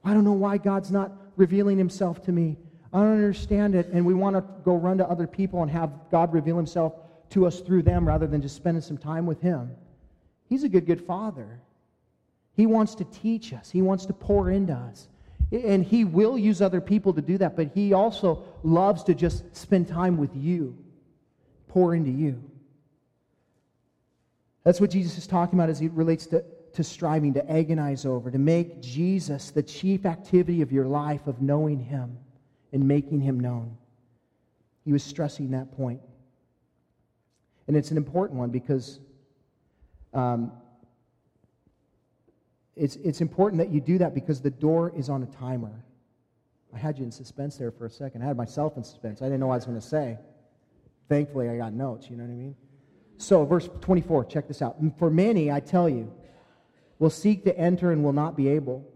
I don't know why God's not revealing himself to me. I don't understand it. And we want to go run to other people and have God reveal himself to us through them rather than just spending some time with him. He's a good, good father. He wants to teach us, he wants to pour into us. And he will use other people to do that, but he also loves to just spend time with you, pour into you. That's what Jesus is talking about as he relates to, to striving, to agonize over, to make Jesus the chief activity of your life of knowing him and making him known. He was stressing that point. And it's an important one because um, it's, it's important that you do that because the door is on a timer. I had you in suspense there for a second. I had myself in suspense. I didn't know what I was going to say. Thankfully, I got notes, you know what I mean? So, verse 24, check this out. For many, I tell you, will seek to enter and will not be able.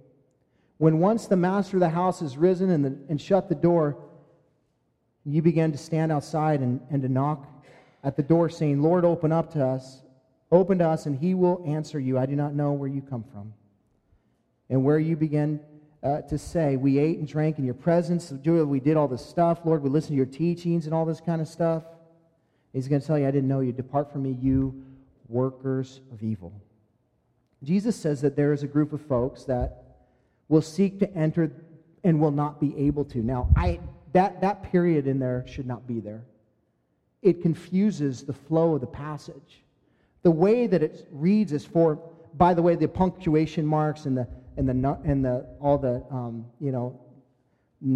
When once the master of the house has risen and, the, and shut the door, you begin to stand outside and, and to knock at the door, saying, Lord, open up to us. Open to us, and he will answer you. I do not know where you come from and where you begin uh, to say, We ate and drank in your presence. We did all this stuff. Lord, we listened to your teachings and all this kind of stuff. He's going to tell you, I didn't know you. Depart from me, you workers of evil. Jesus says that there is a group of folks that will seek to enter and will not be able to. Now, I, that, that period in there should not be there. It confuses the flow of the passage. The way that it reads is for, by the way, the punctuation marks and the and the and the all the um, you know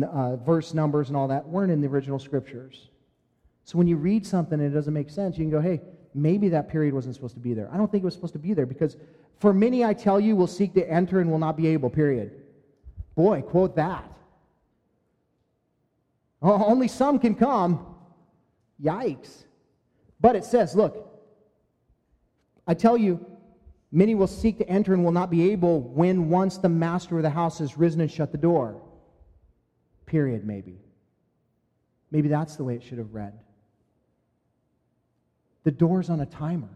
uh, verse numbers and all that weren't in the original scriptures. So when you read something and it doesn't make sense, you can go, "Hey, maybe that period wasn't supposed to be there." I don't think it was supposed to be there because for many, I tell you, will seek to enter and will not be able. Period. Boy, quote that. only some can come. Yikes. But it says, look, I tell you, Many will seek to enter and will not be able when once the master of the house has risen and shut the door. Period, maybe. Maybe that's the way it should have read. The door's on a timer.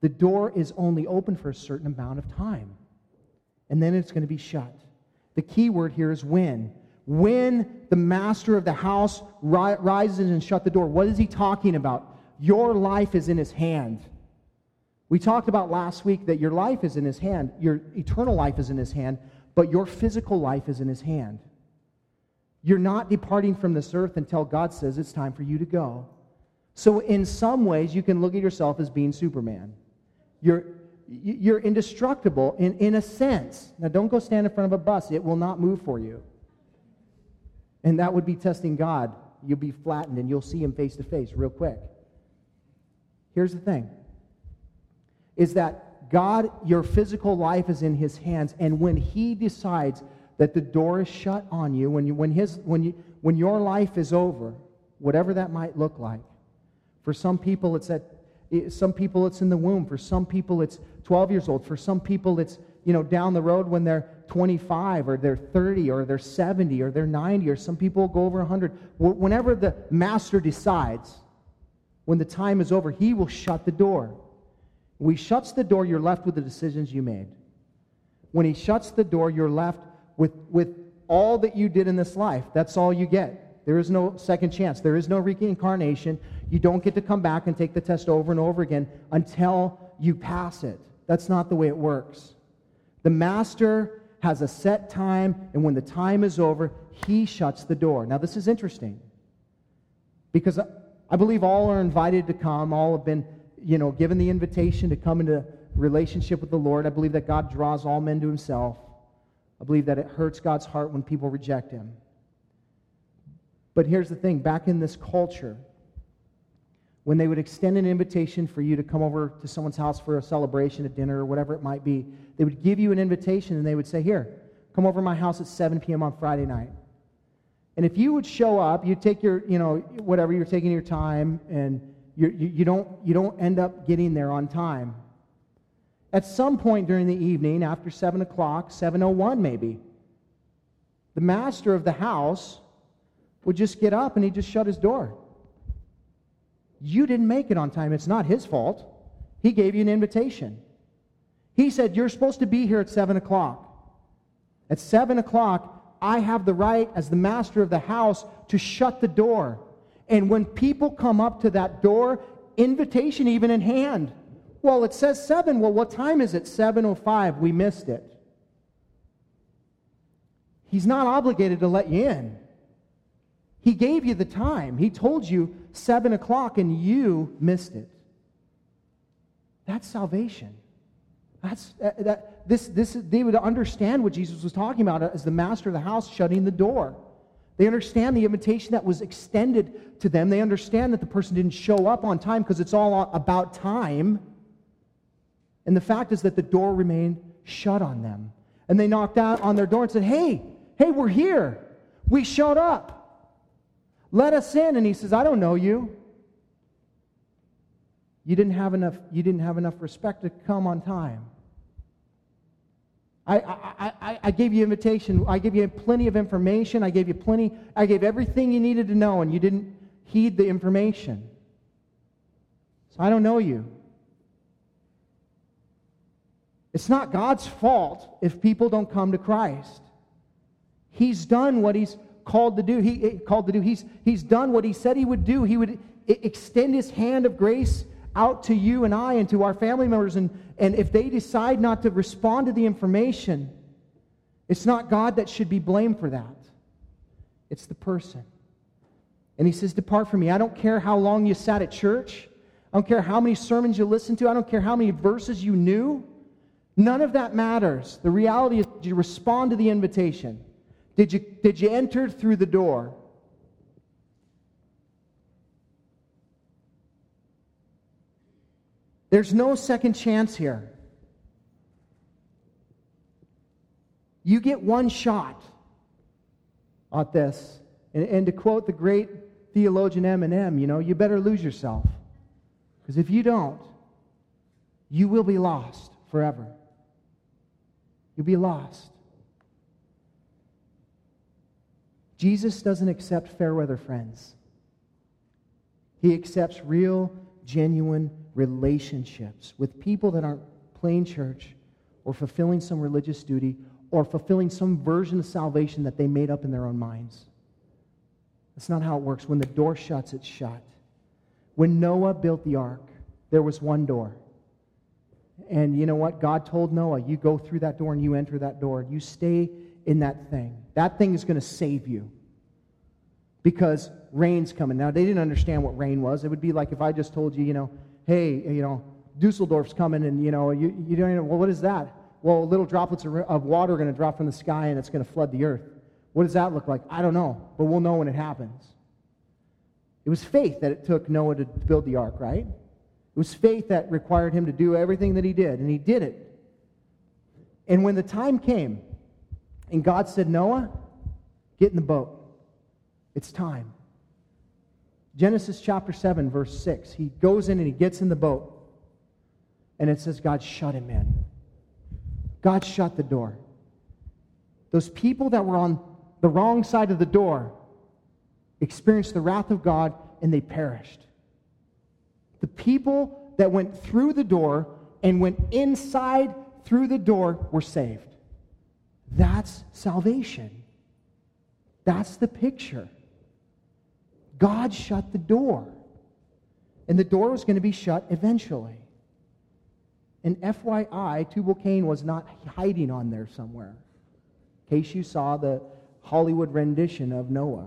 The door is only open for a certain amount of time, and then it's going to be shut. The key word here is when. When the master of the house ri- rises and shut the door, what is he talking about? Your life is in his hand. We talked about last week that your life is in his hand, your eternal life is in his hand, but your physical life is in his hand. You're not departing from this earth until God says it's time for you to go. So, in some ways, you can look at yourself as being Superman. You're, you're indestructible in, in a sense. Now, don't go stand in front of a bus, it will not move for you. And that would be testing God. You'll be flattened and you'll see him face to face real quick. Here's the thing is that God, your physical life is in his hands. And when he decides that the door is shut on you, when, you, when, his, when, you, when your life is over, whatever that might look like, for some people it's at some people it's in the womb for some people it's 12 years old for some people it's you know down the road when they're 25 or they're 30 or they're 70 or they're 90 or some people go over 100 whenever the master decides When the time is over, he will shut the door. When he shuts the door, you're left with the decisions you made. When he shuts the door, you're left with, with all that you did in this life. That's all you get. There is no second chance. There is no reincarnation. You don't get to come back and take the test over and over again until you pass it. That's not the way it works. The master has a set time, and when the time is over, he shuts the door. Now, this is interesting because I believe all are invited to come, all have been, you know, given the invitation to come into relationship with the Lord. I believe that God draws all men to himself. I believe that it hurts God's heart when people reject him. But here's the thing back in this culture, when they would extend an invitation for you to come over to someone's house for a celebration, a dinner, or whatever it might be, they would give you an invitation and they would say, Here, come over to my house at 7 p.m. on Friday night. And if you would show up, you'd take your, you know, whatever, you're taking your time, and you, you, don't, you don't end up getting there on time. At some point during the evening, after 7 o'clock, 7.01 maybe, the master of the house would just get up and he'd just shut his door. You didn't make it on time. It's not his fault. He gave you an invitation. He said, You're supposed to be here at 7 o'clock. At 7 o'clock, I have the right, as the master of the house, to shut the door. And when people come up to that door, invitation even in hand. Well, it says 7. Well, what time is it? 7.05. We missed it. He's not obligated to let you in. He gave you the time. He told you 7 o'clock and you missed it. That's salvation. That's, that, that, this, this, they would understand what Jesus was talking about as the master of the house shutting the door. They understand the invitation that was extended to them. They understand that the person didn't show up on time because it's all about time. And the fact is that the door remained shut on them. And they knocked out on their door and said, Hey, hey, we're here. We showed up. Let us in. And he says, I don't know you. You didn't have enough, you didn't have enough respect to come on time. I, I, I, I, gave you invitation. I gave you plenty of information. I gave you plenty. I gave everything you needed to know, and you didn't heed the information. So I don't know you. It's not God's fault if people don't come to Christ. He's done what He's called to do. He eh, called to do. He's, he's done what he said he would do. He would extend his hand of grace out to you and I and to our family members. And, and if they decide not to respond to the information, it's not God that should be blamed for that. It's the person. And he says, Depart from me. I don't care how long you sat at church. I don't care how many sermons you listened to. I don't care how many verses you knew. None of that matters. The reality is, you respond to the invitation? Did you, did you enter through the door? There's no second chance here. You get one shot at this. And, and to quote the great theologian Eminem, you know, you better lose yourself. Because if you don't, you will be lost forever. You'll be lost. Jesus doesn't accept fair weather friends. He accepts real, genuine relationships with people that aren't playing church or fulfilling some religious duty or fulfilling some version of salvation that they made up in their own minds. That's not how it works. When the door shuts, it's shut. When Noah built the ark, there was one door. And you know what? God told Noah, you go through that door and you enter that door. You stay in that thing. That thing is going to save you because rain's coming. Now, they didn't understand what rain was. It would be like if I just told you, you know, hey, you know, Dusseldorf's coming and, you know, you, you don't know, well, what is that? Well, little droplets of water are going to drop from the sky and it's going to flood the earth. What does that look like? I don't know, but we'll know when it happens. It was faith that it took Noah to build the ark, right? It was faith that required him to do everything that he did, and he did it. And when the time came, and God said, Noah, get in the boat. It's time. Genesis chapter 7, verse 6. He goes in and he gets in the boat. And it says, God shut him in. God shut the door. Those people that were on the wrong side of the door experienced the wrath of God and they perished. The people that went through the door and went inside through the door were saved. That's salvation. That's the picture. God shut the door. And the door was going to be shut eventually. And FYI, Tubal Cain was not hiding on there somewhere. In case you saw the Hollywood rendition of Noah.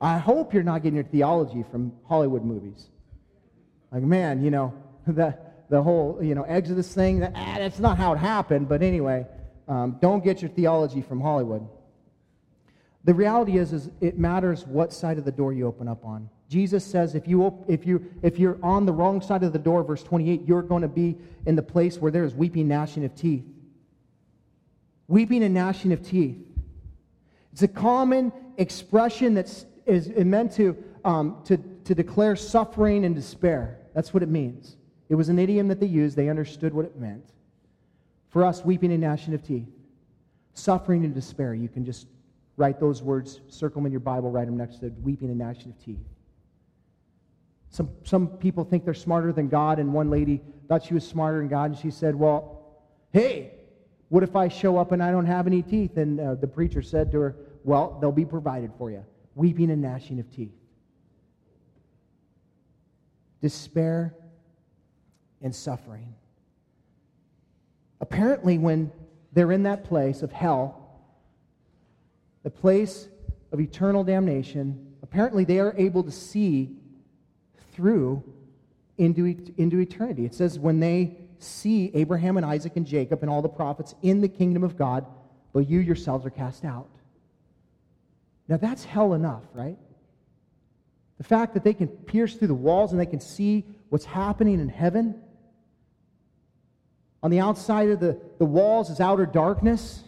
I hope you're not getting your theology from Hollywood movies. Like, man, you know, the, the whole, you know, Exodus thing, that, ah, that's not how it happened. But anyway, um, don't get your theology from Hollywood. The reality is, is it matters what side of the door you open up on. Jesus says if, you, if, you, if you're on the wrong side of the door, verse 28, you're going to be in the place where there is weeping, gnashing of teeth. Weeping and gnashing of teeth. It's a common expression that's meant to, um, to, to declare suffering and despair. That's what it means. It was an idiom that they used, they understood what it meant. For us, weeping and gnashing of teeth, suffering and despair, you can just write those words, circle them in your Bible, write them next to weeping and gnashing of teeth. Some, some people think they're smarter than God, and one lady thought she was smarter than God, and she said, Well, hey, what if I show up and I don't have any teeth? And uh, the preacher said to her, Well, they'll be provided for you. Weeping and gnashing of teeth. Despair and suffering. Apparently, when they're in that place of hell, the place of eternal damnation, apparently they are able to see through into, into eternity. It says, when they see Abraham and Isaac and Jacob and all the prophets in the kingdom of God, but you yourselves are cast out. Now that's hell enough, right? The fact that they can pierce through the walls and they can see what's happening in heaven. On the outside of the, the walls is outer darkness.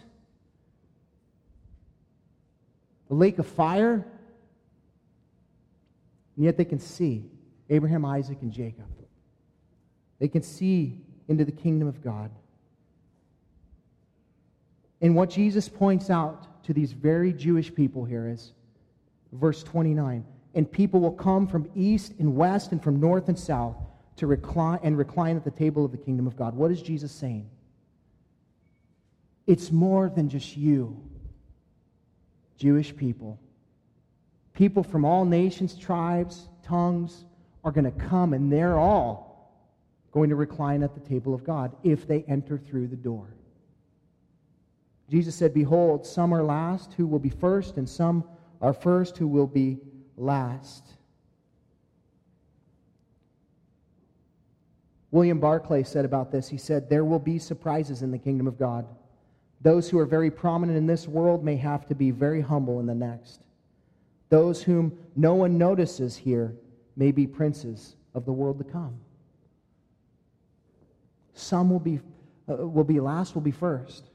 a lake of fire, and yet they can see Abraham, Isaac, and Jacob. They can see into the kingdom of God. And what Jesus points out to these very Jewish people here is verse 29 and people will come from east and west and from north and south to recline and recline at the table of the kingdom of God. What is Jesus saying? It's more than just you. Jewish people. People from all nations, tribes, tongues are going to come, and they're all going to recline at the table of God if they enter through the door. Jesus said, Behold, some are last who will be first, and some are first who will be last. William Barclay said about this, he said, There will be surprises in the kingdom of God. Those who are very prominent in this world may have to be very humble in the next. Those whom no one notices here may be princes of the world to come. Some will be, uh, will be last, will be first.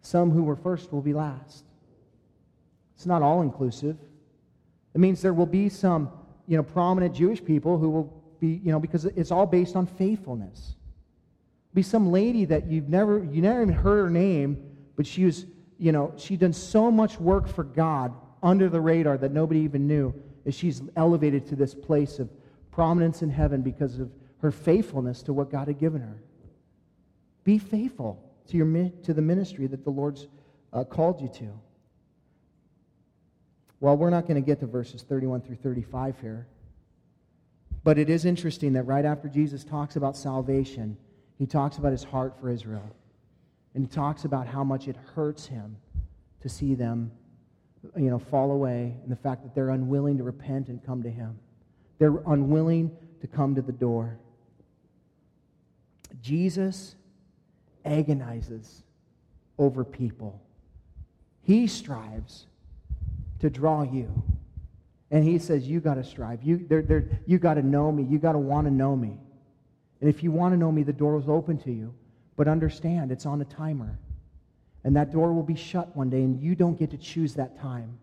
Some who were first will be last. It's not all inclusive. It means there will be some, you know, prominent Jewish people who will be, you know, because it's all based on faithfulness be some lady that you've never you never even heard her name, but she was, you know, she'd done so much work for God under the radar that nobody even knew. As she's elevated to this place of prominence in heaven because of her faithfulness to what God had given her. Be faithful to your to the ministry that the Lord's uh, called you to. Well, we're not going to get to verses 31 through 35 here. But it is interesting that right after Jesus talks about salvation, he talks about his heart for Israel. And he talks about how much it hurts him to see them, you know, fall away and the fact that they're unwilling to repent and come to him. They're unwilling to come to the door. Jesus agonizes over people. He strives to draw you. And he says, You got to strive. You, they're, they're, you got to know me. You got to want to know me. And if you want to know me, the door is open to you. But understand, it's on a timer. And that door will be shut one day, and you don't get to choose that time.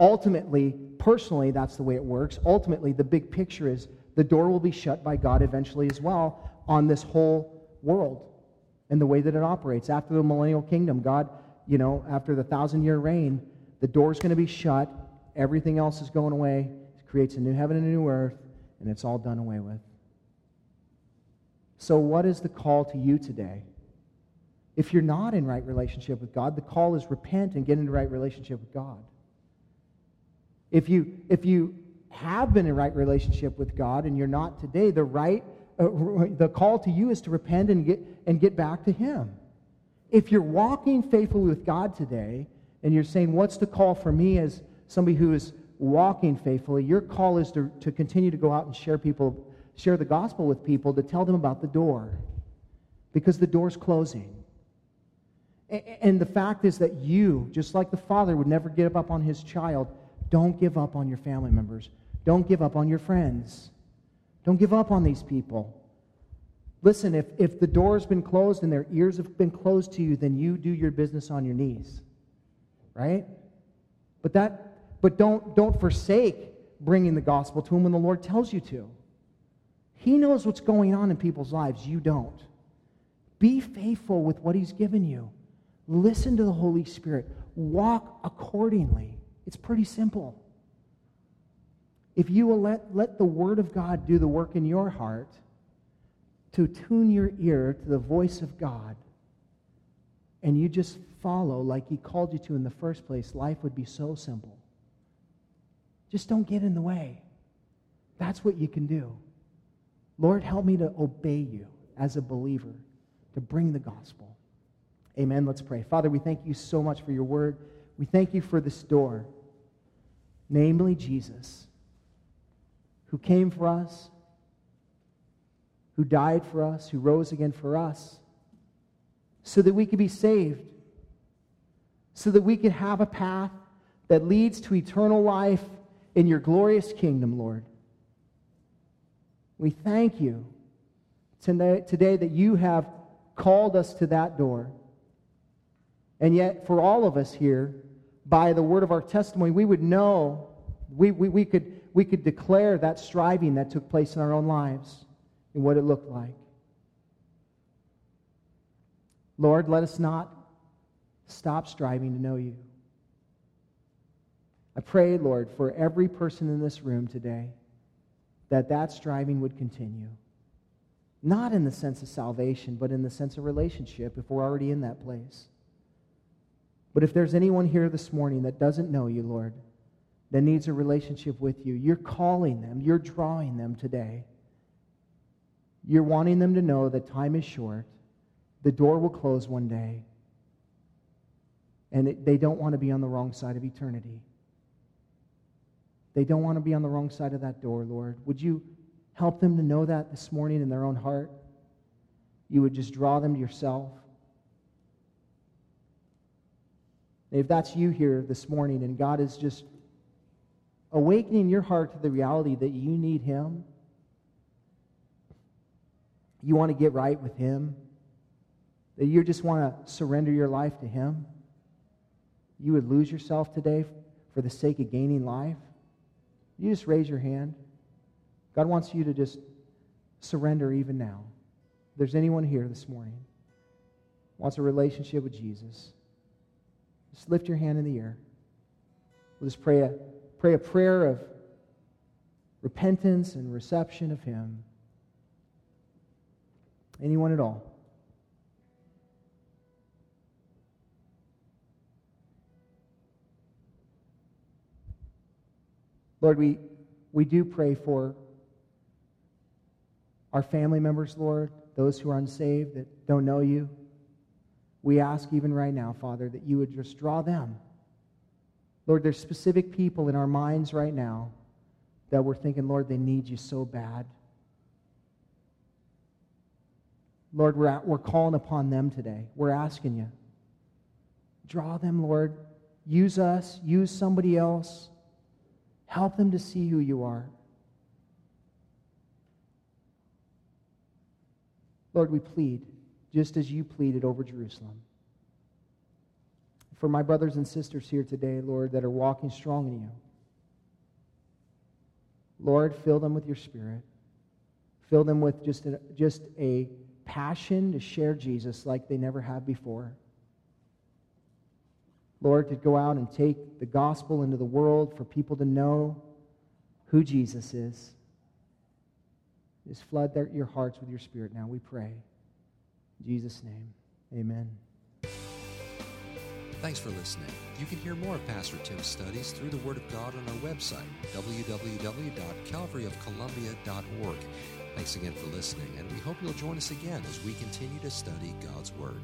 Ultimately, personally, that's the way it works. Ultimately, the big picture is the door will be shut by God eventually as well on this whole world and the way that it operates. After the millennial kingdom, God, you know, after the thousand year reign, the door's going to be shut. Everything else is going away. It creates a new heaven and a new earth and it's all done away with. So, what is the call to you today? If you're not in right relationship with God, the call is repent and get into right relationship with God. If you, if you have been in right relationship with God and you're not today, the right uh, the call to you is to repent and get and get back to him. If you're walking faithfully with God today and you're saying, What's the call for me as somebody who is walking faithfully? Your call is to, to continue to go out and share people, share the gospel with people, to tell them about the door. Because the door's closing. And the fact is that you, just like the father would never give up on his child, don't give up on your family members. Don't give up on your friends. Don't give up on these people. Listen, if, if the door's been closed and their ears have been closed to you, then you do your business on your knees. Right? But that but don't don't forsake bringing the gospel to Him when the Lord tells you to. He knows what's going on in people's lives. You don't. Be faithful with what He's given you. Listen to the Holy Spirit. Walk accordingly. It's pretty simple. If you will let, let the Word of God do the work in your heart to tune your ear to the voice of God, and you just follow like He called you to in the first place, life would be so simple. Just don't get in the way. That's what you can do. Lord, help me to obey you as a believer, to bring the gospel. Amen. Let's pray. Father, we thank you so much for your word. We thank you for this door, namely Jesus, who came for us, who died for us, who rose again for us, so that we could be saved, so that we could have a path that leads to eternal life in your glorious kingdom, Lord. We thank you today, that you have called us to that door. And yet, for all of us here, by the word of our testimony, we would know, we, we, we, could, we could declare that striving that took place in our own lives and what it looked like. Lord, let us not stop striving to know you. I pray, Lord, for every person in this room today that that striving would continue. Not in the sense of salvation, but in the sense of relationship if we're already in that place. But if there's anyone here this morning that doesn't know you, Lord, that needs a relationship with you, you're calling them, you're drawing them today. You're wanting them to know that time is short, the door will close one day, and they don't want to be on the wrong side of eternity. They don't want to be on the wrong side of that door, Lord. Would you help them to know that this morning in their own heart? You would just draw them to yourself. if that's you here this morning and God is just awakening your heart to the reality that you need Him, you want to get right with Him, that you just want to surrender your life to Him, you would lose yourself today for the sake of gaining life, you just raise your hand. God wants you to just surrender even now. If there's anyone here this morning wants a relationship with Jesus, just lift your hand in the air. We'll just pray a, pray a prayer of repentance and reception of Him. Anyone at all? Lord, we, we do pray for our family members, Lord, those who are unsaved that don't know you. We ask even right now, Father, that you would just draw them. Lord, there's specific people in our minds right now that we're thinking, Lord, they need you so bad. Lord, we're, at, we're calling upon them today. We're asking you. Draw them, Lord. Use us, use somebody else. Help them to see who you are. Lord, we plead just as you pleaded over Jerusalem. For my brothers and sisters here today, Lord, that are walking strong in you, Lord, fill them with your spirit. Fill them with just a, just a passion to share Jesus like they never have before. Lord, to go out and take the gospel into the world for people to know who Jesus is Just flood their, your hearts with your spirit now, we pray. In Jesus' name, amen. Thanks for listening. You can hear more of Pastor Tim's studies through the Word of God on our website, www.calvaryofcolumbia.org. Thanks again for listening, and we hope you'll join us again as we continue to study God's Word.